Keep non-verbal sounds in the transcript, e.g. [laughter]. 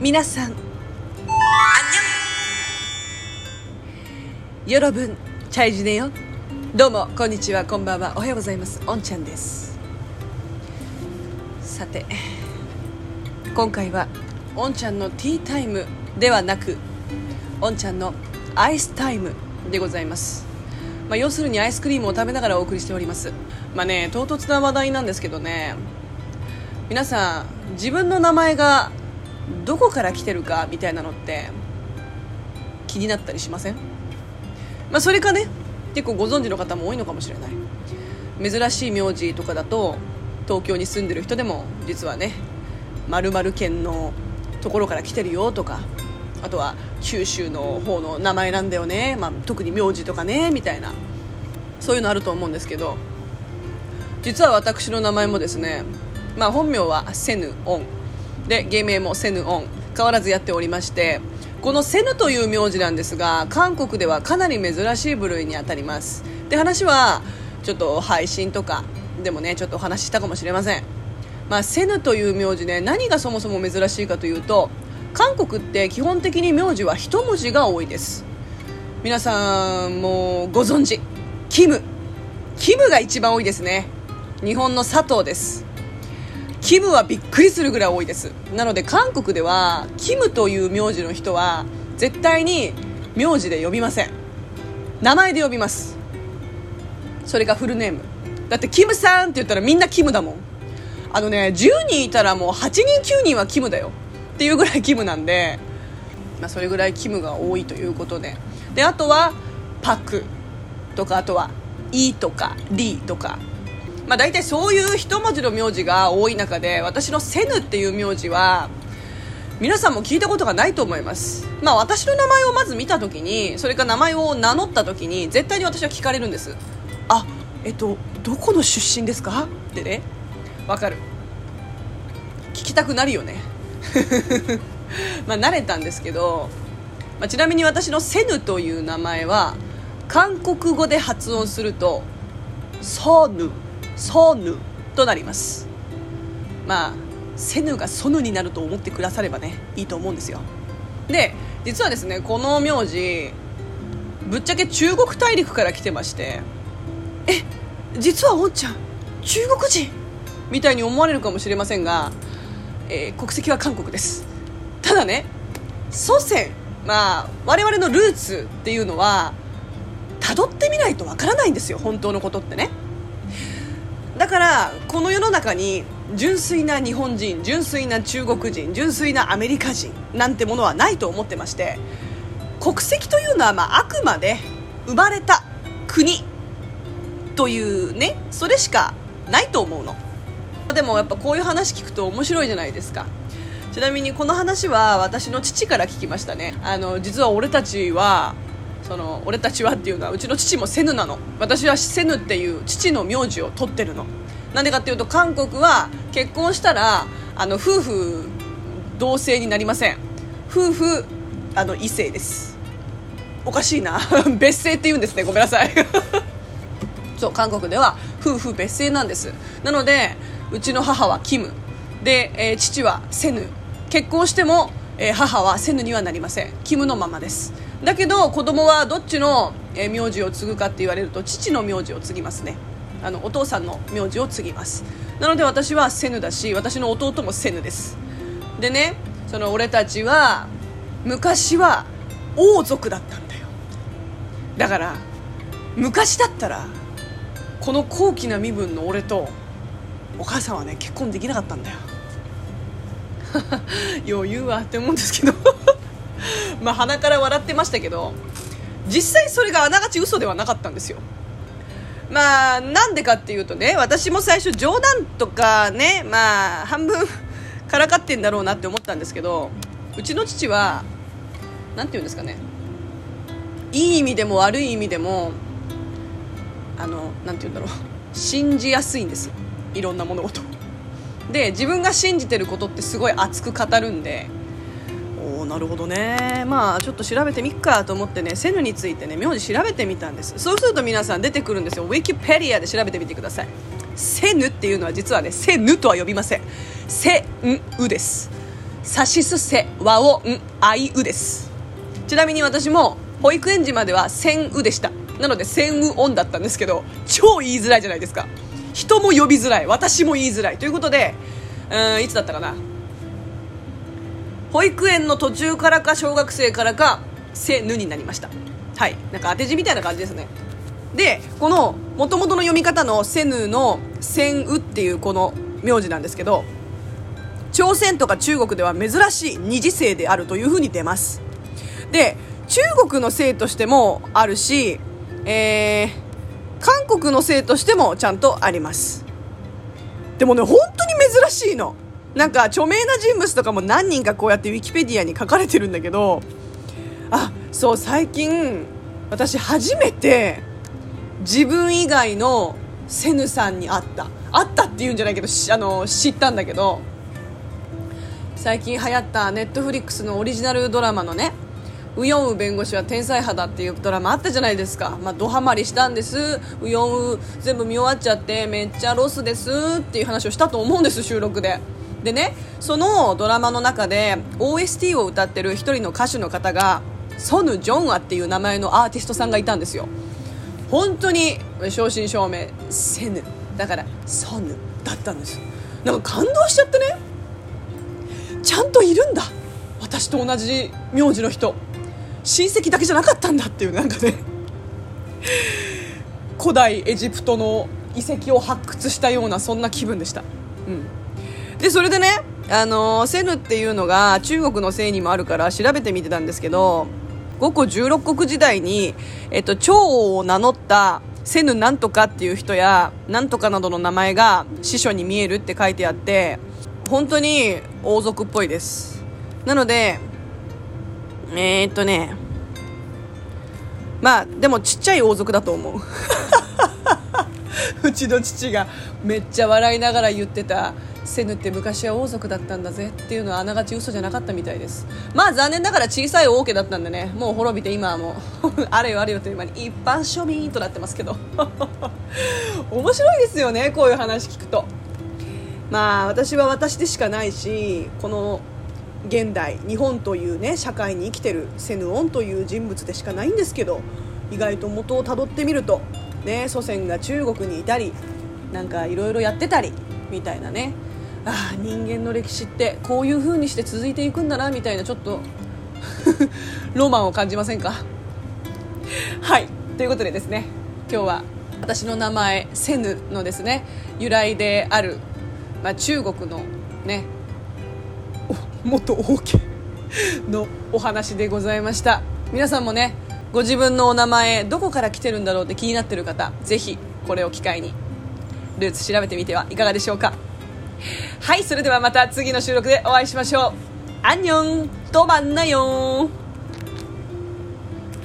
皆さん。よろぶんチャイジネよどうもこんにちはこんばんは。おはようございます。おんちゃんです。さて今回はおんちゃんのティータイムではなくおんちゃんのアイスタイムでございます。まあ、要するにアイスクリームを食べながらお送りしております。まあね唐突な話題なんですけどね。皆さん自分の名前がどこから来てるかみたいなのって気になったりしません？まあそれかね結構ご存知の方も多いのかもしれない。珍しい名字とかだと東京に住んでる人でも実はね〇〇県のところから来てるよとかあとは九州の方の名前なんだよね、まあ、特に名字とかねみたいなそういうのあると思うんですけど実は私の名前もですね、まあ、本名はセヌオン。で芸名もセヌオン。変わらずやっておりましてこのセヌという名字なんですが韓国ではかなり珍しい部類にあたります。で話はちょっと配信とかでもねちょっとお話ししたかもしれません。まあ、セヌという名字ね何がそもそも珍しいかというと韓国って基本的に名字は一文字が多いです。皆さんもご存知。キム。キムが一番多いですね。日本の佐藤です。キムはびっくりするぐらい多いです。なので韓国ではキムという名字の人は絶対に名字で呼びません。名前で呼びます。それがフルネーム。だってキムさんって言ったらみんなキムだもん。あのね10人いたらもう8人9人はキムだよ。っていうぐらいキムなんで、まあ、それぐらいキムが多いということで。であとはパクとかあとはイとかリとか。まあ、大体そういう一文字の名字が多い中で私のセヌっていう名字は皆さんも聞いたことがないと思います、まあ、私の名前をまず見た時にそれから名前を名乗った時に絶対に私は聞かれるんです。あえっとどこの出身ですか？ってね。わかる。聞きたくなるよね。[laughs] まあ慣れたんですけど、まあ、ちなみに私のセヌという名前は韓国語で発音するとソヌ。ソヌとなります。まあセヌがソヌになると思ってくださればねいいと思うんですよ。で実はですねこの名字ぶっちゃけ中国大陸から来てましてえ実はおんちゃん中国人みたいに思われるかもしれませんがえー、国籍は韓国です。ただね祖先まあ我々のルーツっていうのは辿ってみないとわからないんですよ本当のことってね。だからこの世の中に純粋な日本人純粋な中国人純粋なアメリカ人なんてものはないと思ってまして国籍というのは、まあ、あくまで生まれた国というねそれしかないと思うの。でもやっぱこういう話聞くと面白いじゃないですか。ちなみにこの話は私の父から聞きましたね。あの実は俺たちはその俺たちはっていうのはうちの父もセヌなの。私はセヌっていう父の名字を取ってるの。なんでかっていうと韓国は結婚したらあの夫婦同姓になりません。夫婦あの異性です。おかしいな。[laughs] 別姓って言うんですね。ごめんなさい。[laughs] そう韓国では夫婦別姓なんです。なのでうちの母はキム。で、えー、父はセヌ。結婚しても、えー、母はセヌにはなりません。キムのままです。だけど子供はどっちの、えー、名字を継ぐかって言われると父の名字を継ぎますね。あのお父さんの名字を継ぎます。なので私はセヌだし私の弟もセヌです。でねその俺たちは昔は王族だったんだよ。だから昔だったらこの高貴な身分の俺とお母さんはね結婚できなかったんだよ。[laughs] 余裕はって思うんですけど。[laughs] まあ鼻から笑ってましたけど実際それがあながち嘘ではなかったんですよ。まあなんでかっていうとね私も最初冗談とかねまあ半分からかってんだろうなって思ったんですけどうちの父は何て言うんですかねいい意味でも悪い意味でもあの何て言うんだろう信じやすいんです。いろんな物事で自分が信じてることってすごい熱く語るんで。おなるほどね。まあちょっと調べてみっかと思ってねセヌについてね名字調べてみたんです。そうすると皆さん出てくるんですよ。ウィキペディアで調べてみてください。セヌっていうのは実はねセヌとは呼びません。センウです。さしすせわおんあいうです。ちなみに私も保育園児までは千うでした。なので千う音だったんですけど超言いづらいじゃないですか。人も呼びづらい私も言いづらい。ということでうんいつだったかな。保育園の途中からか小学生からかせぬになりました。はい。なんか当て字みたいな感じですね。でこのもともとの読み方のセヌのセンウっていうこの名字なんですけど朝鮮とか中国では珍しい二次姓であるというふうに出ます。で中国の姓としてもあるし、えー、韓国の姓としてもちゃんとあります。でもね本当に珍しいの。なんか著名な人物とかも何人かこうやってウィキペディアに書かれてるんだけどあそう最近私初めて自分以外のセヌさんに会った。会ったっていうんじゃないけどあの知ったんだけど最近流行ったネットフリックスのオリジナルドラマのねウヨンウ弁護士は天才肌っていうドラマあったじゃないですか、まあ、ドハマりしたんです。ウヨンウ全部見終わっちゃってめっちゃロスですっていう話をしたと思うんです収録で。でねそのドラマの中で OST を歌ってる一人の歌手の方がソヌ・ジョンアっていう名前のアーティストさんがいたんですよ。本当に正真正銘セヌ。だからソヌだったんです。なんか感動しちゃってね。ちゃんといるんだ。私と同じ名字の人。親戚だけじゃなかったんだっていうなんかね。古代エジプトの遺跡を発掘したようなそんな気分でした、うん、でそれでねあのセヌっていうのが中国のせいにもあるから調べてみてたんですけど五胡十六国時代に、えっと、趙王を名乗ったセヌなんとかっていう人やなんとかなどの名前が司書に見えるって書いてあって本当に王族っぽいです。なのでえー、っとね。まあでもちっちゃい王族だと思う。[laughs] うちの父がめっちゃ笑いながら言ってたセヌって昔は王族だったんだぜっていうのはあながち嘘じゃなかったみたいです。まあ残念ながら小さい王家だったんでね。もう滅びて今はもう。[laughs] あれよあれよという間に一般庶民となってますけど。[laughs] 面白いですよねこういう話聞くと。まあ私は私でしかないしこの現代日本というね社会に生きてるセヌオンという人物でしかないんですけど意外と元をたどってみるとね祖先が中国にいたりなんかいろいろやってたりみたいなね。ああ人間の歴史ってこういう風にして続いていくんだなみたいなちょっと [laughs] ロマンを感じませんか？はい。ということでですね今日は私の名前セヌのですね由来である、まあ、中国のね元王家のお話でございました。皆さんもねご自分のお名前どこから来てるんだろうって気になってる方ぜひこれを機会にルーツ調べてみてはいかがでしょうか。はいそれではまた次の収録でお会いしましょう。アンニョンとまんなよ